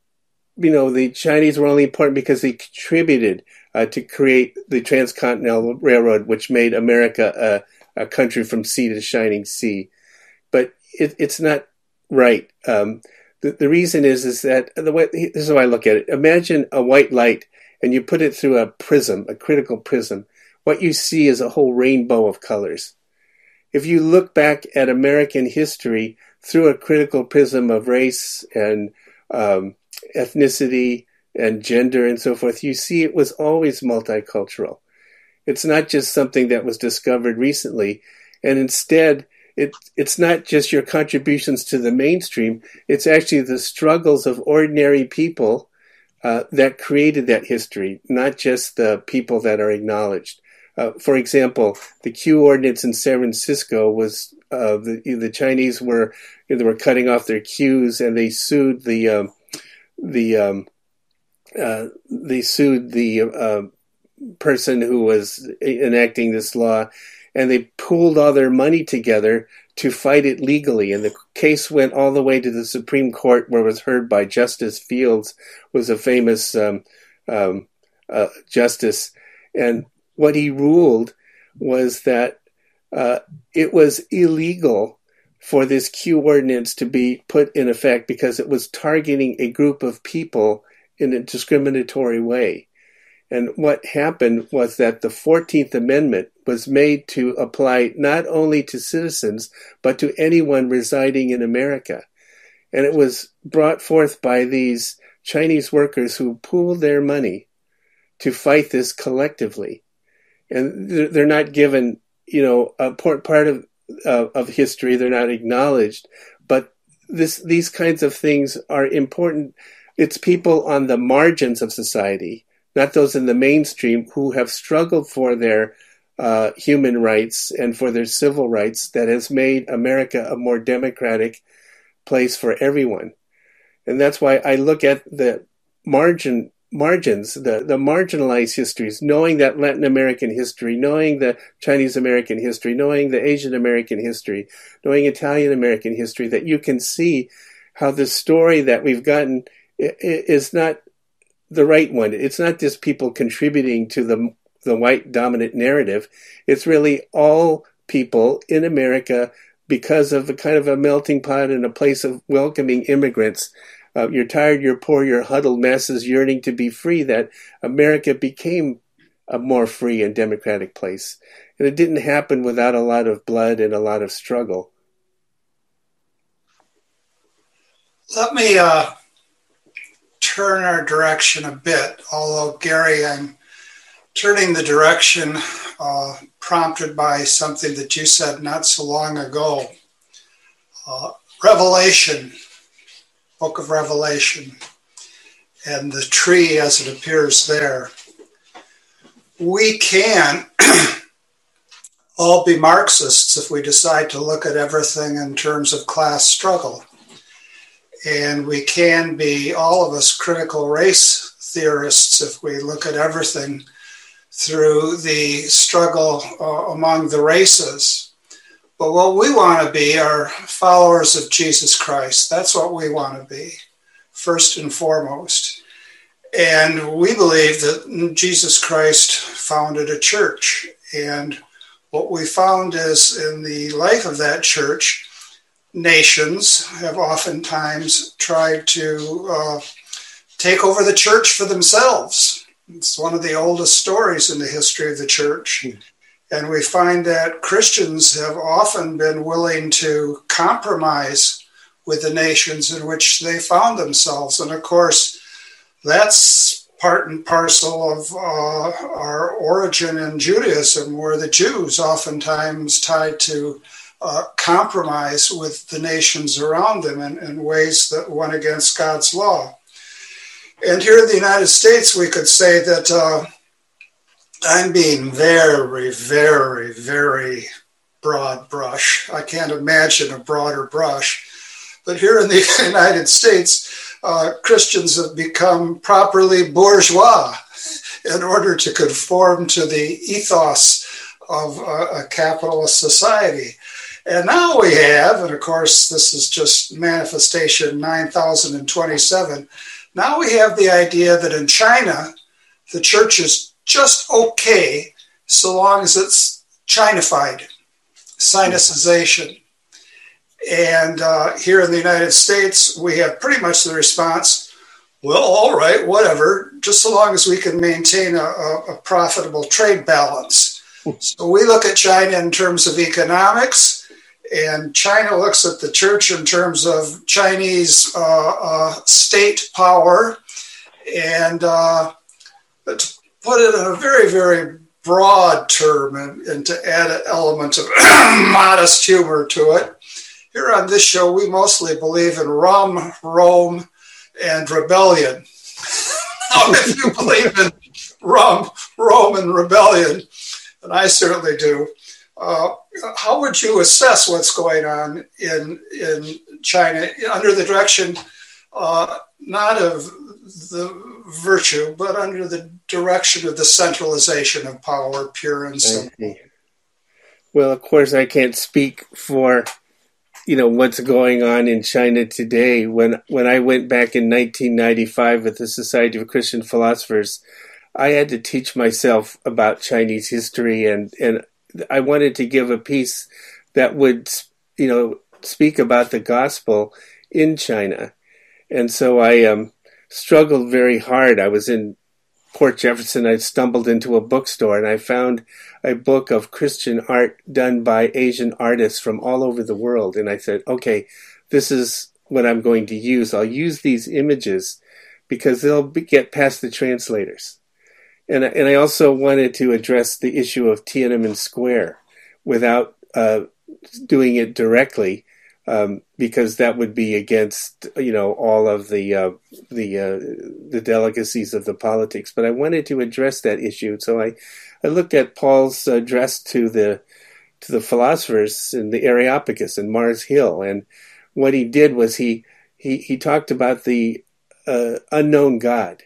you know, the Chinese were only important because they contributed uh, to create the Transcontinental Railroad, which made America a, a country from sea to shining sea. But it, it's not right. Um, the, the reason is is that the way this is how I look at it. Imagine a white light and you put it through a prism, a critical prism what you see is a whole rainbow of colors. If you look back at American history through a critical prism of race and um, ethnicity and gender and so forth, you see it was always multicultural. It's not just something that was discovered recently. And instead, it it's not just your contributions to the mainstream. It's actually the struggles of ordinary people uh, that created that history, not just the people that are acknowledged. Uh, for example, the Queue ordinance in San Francisco was uh, the the Chinese were they were cutting off their queues and they sued the um, the um, uh, they sued the uh, person who was enacting this law, and they pooled all their money together to fight it legally. And the case went all the way to the Supreme Court, where it was heard by Justice Fields, was a famous um, um, uh, justice, and what he ruled was that uh, it was illegal for this Queue ordinance to be put in effect because it was targeting a group of people in a discriminatory way. And what happened was that the 14th Amendment was made to apply not only to citizens, but to anyone residing in America. And it was brought forth by these Chinese workers who pooled their money to fight this collectively. And they're not given, you know, a part of, of history. They're not acknowledged, but this, these kinds of things are important it's people on the margins of society, not those in the mainstream who have struggled for their uh, human rights and for their civil rights that has made America a more democratic place for everyone. And that's why I look at the margin margins, the, the marginalized histories, knowing that Latin American history, knowing the Chinese American history, knowing the Asian American history, knowing Italian American history, that you can see how the story that we've gotten is not the right one. It's not just people contributing to the the white dominant narrative. It's really all people in America because of a kind of a melting pot and a place of welcoming immigrants. Uh, you're tired, you're poor, you're huddled masses yearning to be free. That America became a more free and democratic place, and it didn't happen without a lot of blood and a lot of struggle. Let me uh, turn our direction a bit, although, Gary, I'm turning the direction uh, prompted by something that you said not so long ago. Uh, Revelation, Book of Revelation, and the tree as it appears there. We can [CLEARS THROAT] all be Marxists if we decide to look at everything in terms of class struggle and we can be, all of us, critical race theorists if we look at everything through the struggle uh, among the races. But what we want to be are followers of Jesus Christ. That's what we want to be, first and foremost. And we believe that Jesus Christ founded a church. And what we found is in the life of that church, nations have oftentimes tried to uh, take over the church for themselves. It's one of the oldest stories in the history of the church. Mm. And we find that Christians have often been willing to compromise with the nations in which they found themselves. And of course, that's part and parcel of uh, our origin in Judaism, where the Jews oftentimes tied to uh, compromise with the nations around them in, in ways that went against God's law. And here in the United States, we could say that uh, I'm being very, very, very broad brush. I can't imagine a broader brush. But here in the [LAUGHS] United States, uh, Christians have become properly bourgeois in order to conform to the ethos of a, a capitalist society. And now we have, and of course, this is just manifestation 9027. Now we have the idea that in China, the church is just okay so long as it's Chinified, sinicization. And uh, here in the United States, we have pretty much the response well, all right, whatever, just so long as we can maintain a, a, profitable trade balance. So we look at China in terms of economics and China looks at the church in terms of Chinese uh, uh, state power. And uh, to put it in a very, very broad term and, and to add an element of [CLEARS THROAT] modest humor to it. Here on this show, we mostly believe in rum, Rome, and rebellion. [LAUGHS] now, if you believe in rum, Rome, and rebellion, and I certainly do, uh, how would you assess what's going on in in China under the direction uh, not of the virtue, but under the direction of the centralization of power, pure and simple? Well, of course, I can't speak for you know what's going on in China today. When when I went back in 1995 with the Society of Christian Philosophers, I had to teach myself about Chinese history and and I wanted to give a piece that would, you know, speak about the gospel in China. And so I um, struggled very hard. I was in Port Jefferson. I stumbled into a bookstore and I found a book of Christian art done by Asian artists from all over the world. And I said, okay, this is what I'm going to use. I'll use these images because they'll be, get past the translators and and I also wanted to address the issue of Tiananmen Square without uh, doing it directly, um, because that would be against you know all of the uh, the uh, the delicacies of the politics. But I wanted to address that issue, so I I looked at Paul's address to the to the philosophers in the Areopagus and Mars Hill, and what he did was he he he talked about the uh, unknown God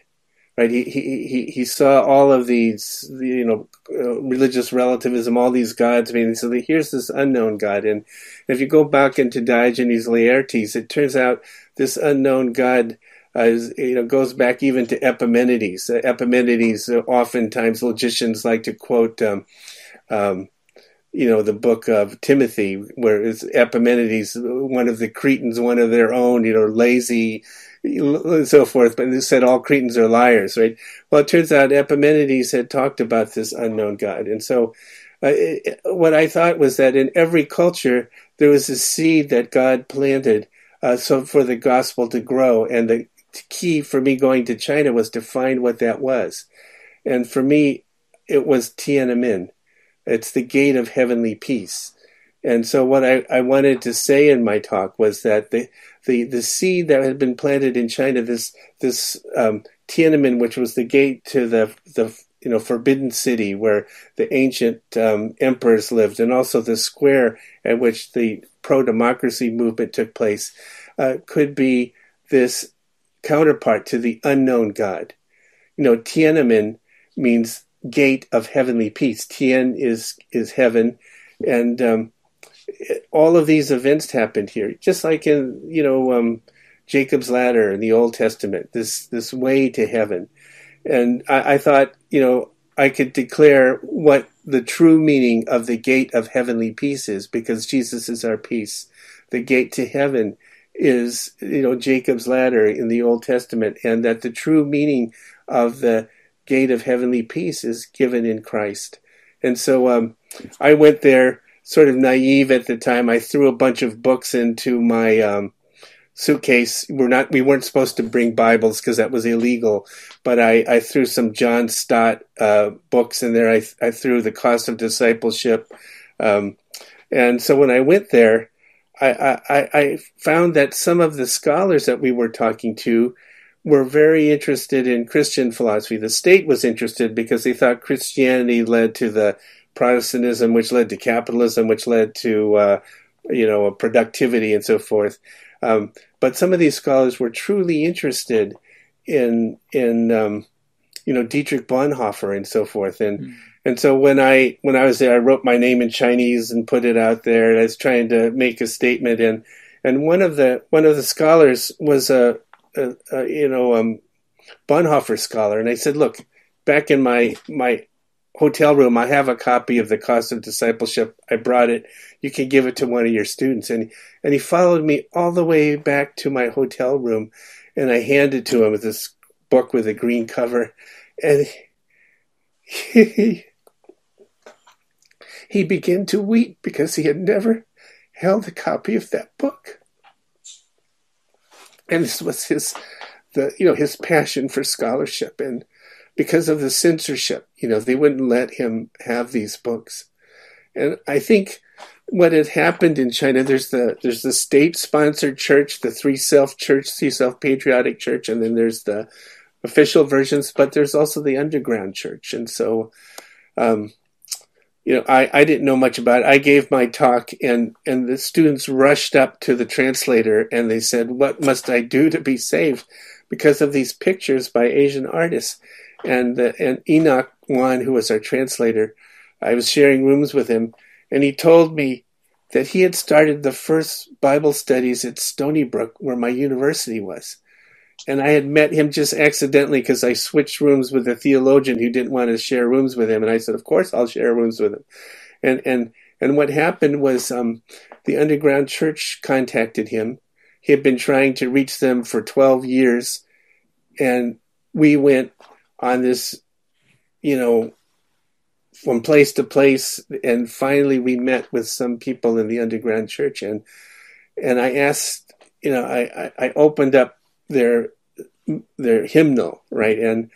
right? He, he, he saw all of these, you know, uh, religious relativism, all these gods. I mean, so here's this unknown God. And if you go back into Diogenes Laertius, it turns out this unknown God uh, is, you know, goes back even to Epimenides. Uh, Epimenides, uh, oftentimes logicians like to quote, um, um, you know, the book of Timothy, where it's Epimenides, one of the Cretans, one of their own, you know, lazy, so forth, but they said all Cretans are liars, right? Well, it turns out Epimenides had talked about this unknown God. And so uh, it, what I thought was that in every culture, there was a seed that God planted uh, so for the gospel to grow. And the key for me going to China was to find what that was. And for me, it was Tiananmen. It's the gate of heavenly peace. And so what I, I wanted to say in my talk was that the, the, the seed that had been planted in China, this this um, Tiananmen, which was the gate to the the you know forbidden city where the ancient um, emperors lived, and also the square at which the pro democracy movement took place, uh, could be this counterpart to the unknown God. You know, Tiananmen means gate of heavenly peace. Tian is is heaven, and um, all of these events happened here, just like in you know um, Jacob's ladder in the Old Testament. This this way to heaven, and I, I thought you know I could declare what the true meaning of the gate of heavenly peace is, because Jesus is our peace. The gate to heaven is you know Jacob's ladder in the Old Testament, and that the true meaning of the gate of heavenly peace is given in Christ. And so um, I went there sort of naive at the time. I threw a bunch of books into my um, suitcase. We're not, we weren't supposed to bring Bibles because that was illegal. But I, I threw some John Stott uh, books in there. I, I threw the Cost of Discipleship, um, and so when I went there, I, I, I found that some of the scholars that we were talking to were very interested in Christian philosophy. The state was interested because they thought Christianity led to the Protestantism, which led to capitalism, which led to uh, you know productivity and so forth. Um, but some of these scholars were truly interested in in um, you know Dietrich Bonhoeffer and so forth. And mm. and so when I when I was there, I wrote my name in Chinese and put it out there. And I was trying to make a statement. And and one of the one of the scholars was a, a, a you know um, Bonhoeffer scholar, and I said, look, back in my my hotel room. I have a copy of the Cost of Discipleship. I brought it. You can give it to one of your students. And and he followed me all the way back to my hotel room, and I handed to him this book with a green cover, and he [LAUGHS] he began to weep because he had never held a copy of that book. And this was his the you know his passion for scholarship and because of the censorship. You know, they wouldn't let him have these books. And I think what had happened in China, there's the there's the state sponsored church, the three self church, three self patriotic church, and then there's the official versions, but there's also the underground church. And so um, you know, I, I didn't know much about it. I gave my talk and, and the students rushed up to the translator and they said, what must I do to be saved? Because of these pictures by Asian artists. And, the, and Enoch Wan, who was our translator, I was sharing rooms with him and he told me that he had started the first Bible studies at Stony Brook where my university was and I had met him just accidentally because I switched rooms with a theologian who didn't want to share rooms with him, and I said, "Of course, I'll share rooms with him." And and and what happened was um, the underground church contacted him. He had been trying to reach them for twelve years, and we went on this, you know, from place to place, and finally we met with some people in the underground church, and and I asked, you know, I I, opened up their their hymnal, right? And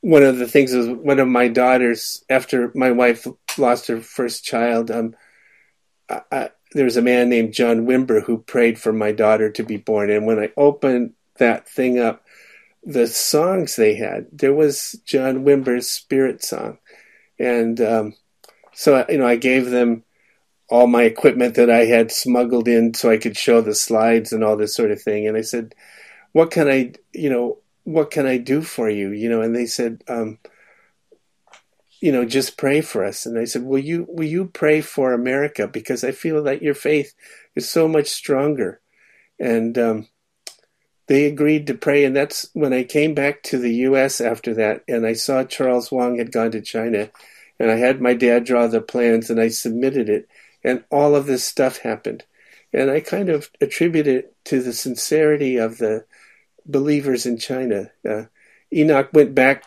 one of the things is one of my daughters, after my wife lost her first child, um, I, I, there was a man named John Wimber who prayed for my daughter to be born. And when I opened that thing up, the songs they had, there was John Wimber's Spirit song, and um, so you know I gave them all my equipment that I had smuggled in so I could show the slides and all this sort of thing. And I said, "What can I, you know, what can I do for you?" You know, and they said, um, "You know, just pray for us." And I said, "Will you will you pray for America because I feel that your faith is so much stronger." And um, they agreed to pray, and that's when I came back to the U.S. after that, and I saw Charles Wang had gone to China, and I had my dad draw the plans, and I submitted it and all of this stuff happened. And I kind of attribute it to the sincerity of the believers in China. Uh, Enoch went back,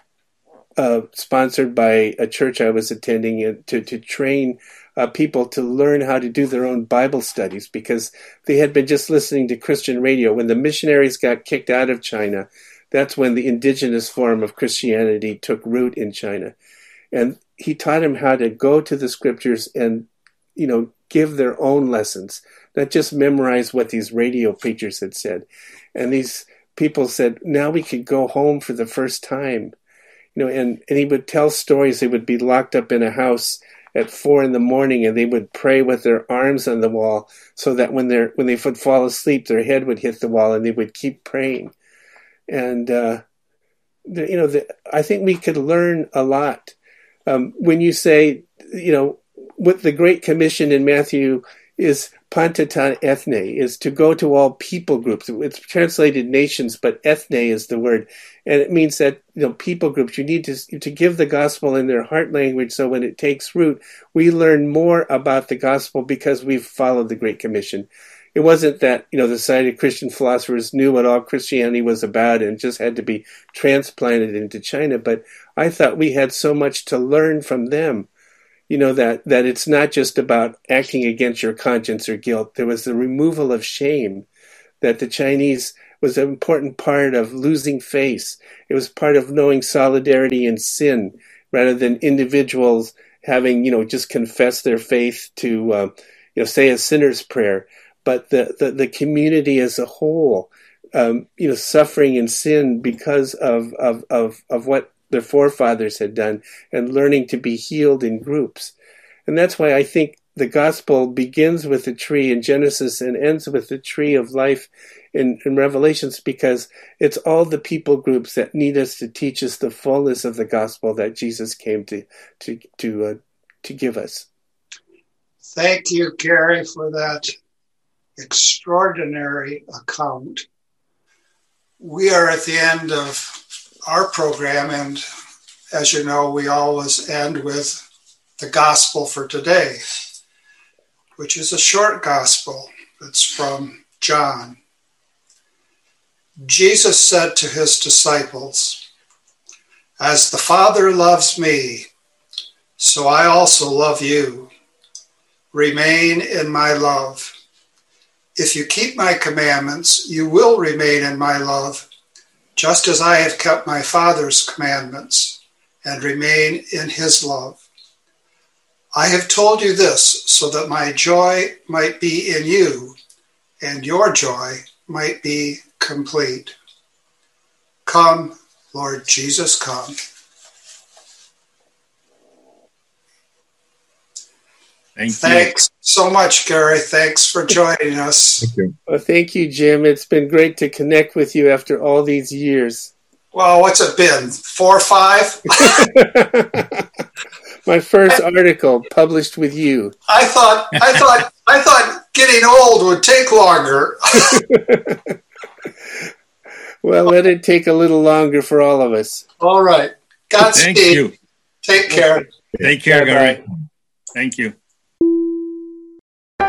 uh, sponsored by a church I was attending, to, to train uh, people to learn how to do their own Bible studies because they had been just listening to Christian radio. When the missionaries got kicked out of China, that's when the indigenous form of Christianity took root in China. And he taught them how to go to the scriptures and you know, give their own lessons, not just memorize what these radio preachers had said. And these people said, now we could go home for the first time. You know, and, and he would tell stories. They would be locked up in a house at four in the morning and they would pray with their arms on the wall so that when they when they would fall asleep, their head would hit the wall and they would keep praying. And, uh, the, you know, the, I think we could learn a lot. Um, when you say, you know, with the Great Commission in Matthew is panta ta ethne, is to go to all people groups. It's translated nations, but ethne is the word. And it means that, you know, people groups, you need to, to give the gospel in their heart language so when it takes root, we learn more about the gospel because we've followed the Great Commission. It wasn't that, you know, the Society of Christian Philosophers knew what all Christianity was about and just had to be transplanted into China, but I thought we had so much to learn from them you know that that it's not just about acting against your conscience or guilt. There was the removal of shame that the chinese was an important part of losing face. It was part of knowing solidarity in sin rather than individuals having you know just confess their faith to uh, you know say a sinner's prayer. But the, the, the community as a whole um, you know suffering in sin because of, of, of, of what their forefathers had done and learning to be healed in groups. And that's why I think the gospel begins with the tree in Genesis and ends with the tree of life in, in Revelations because it's all the people groups that need us to teach us the fullness of the gospel that Jesus came to to to uh, to give us. Thank you, Gary, for that extraordinary account. We are at the end of our program, and as you know, we always end with the gospel for today, which is a short gospel. It's from John. Jesus said to his disciples, As the Father loves me, so I also love you. Remain in my love. If you keep my commandments, you will remain in my love just as I have kept my Father's commandments and remain in his love. I have told you this so that my joy might be in you and your joy might be complete. Come, Lord Jesus, come. Thank Thanks so much, Gary. Thanks for joining us. Thank you. Well, thank you, Jim. It's been great to connect with you after all these years. Well, what's it been? Four or five? [LAUGHS] My first article published with you. I thought I thought I thought getting old would take longer. [LAUGHS] Well, let it take a little longer for all of us. All right. Godspeed. Thank you. Take care. Take care, Bye-bye. Gary. Thank you.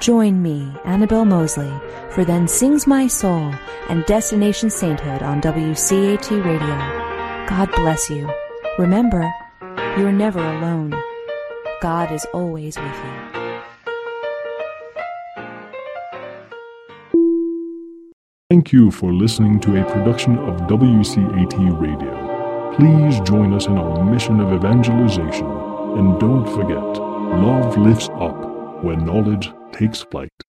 Join me, Annabelle Moseley, for Then Sings My Soul and Destination Sainthood on WCAT Radio. God bless you. Remember, you're never alone. God is always with you. Thank you for listening to a production of WCAT Radio. Please join us in our mission of evangelization. And don't forget, love lifts up when knowledge takes flight.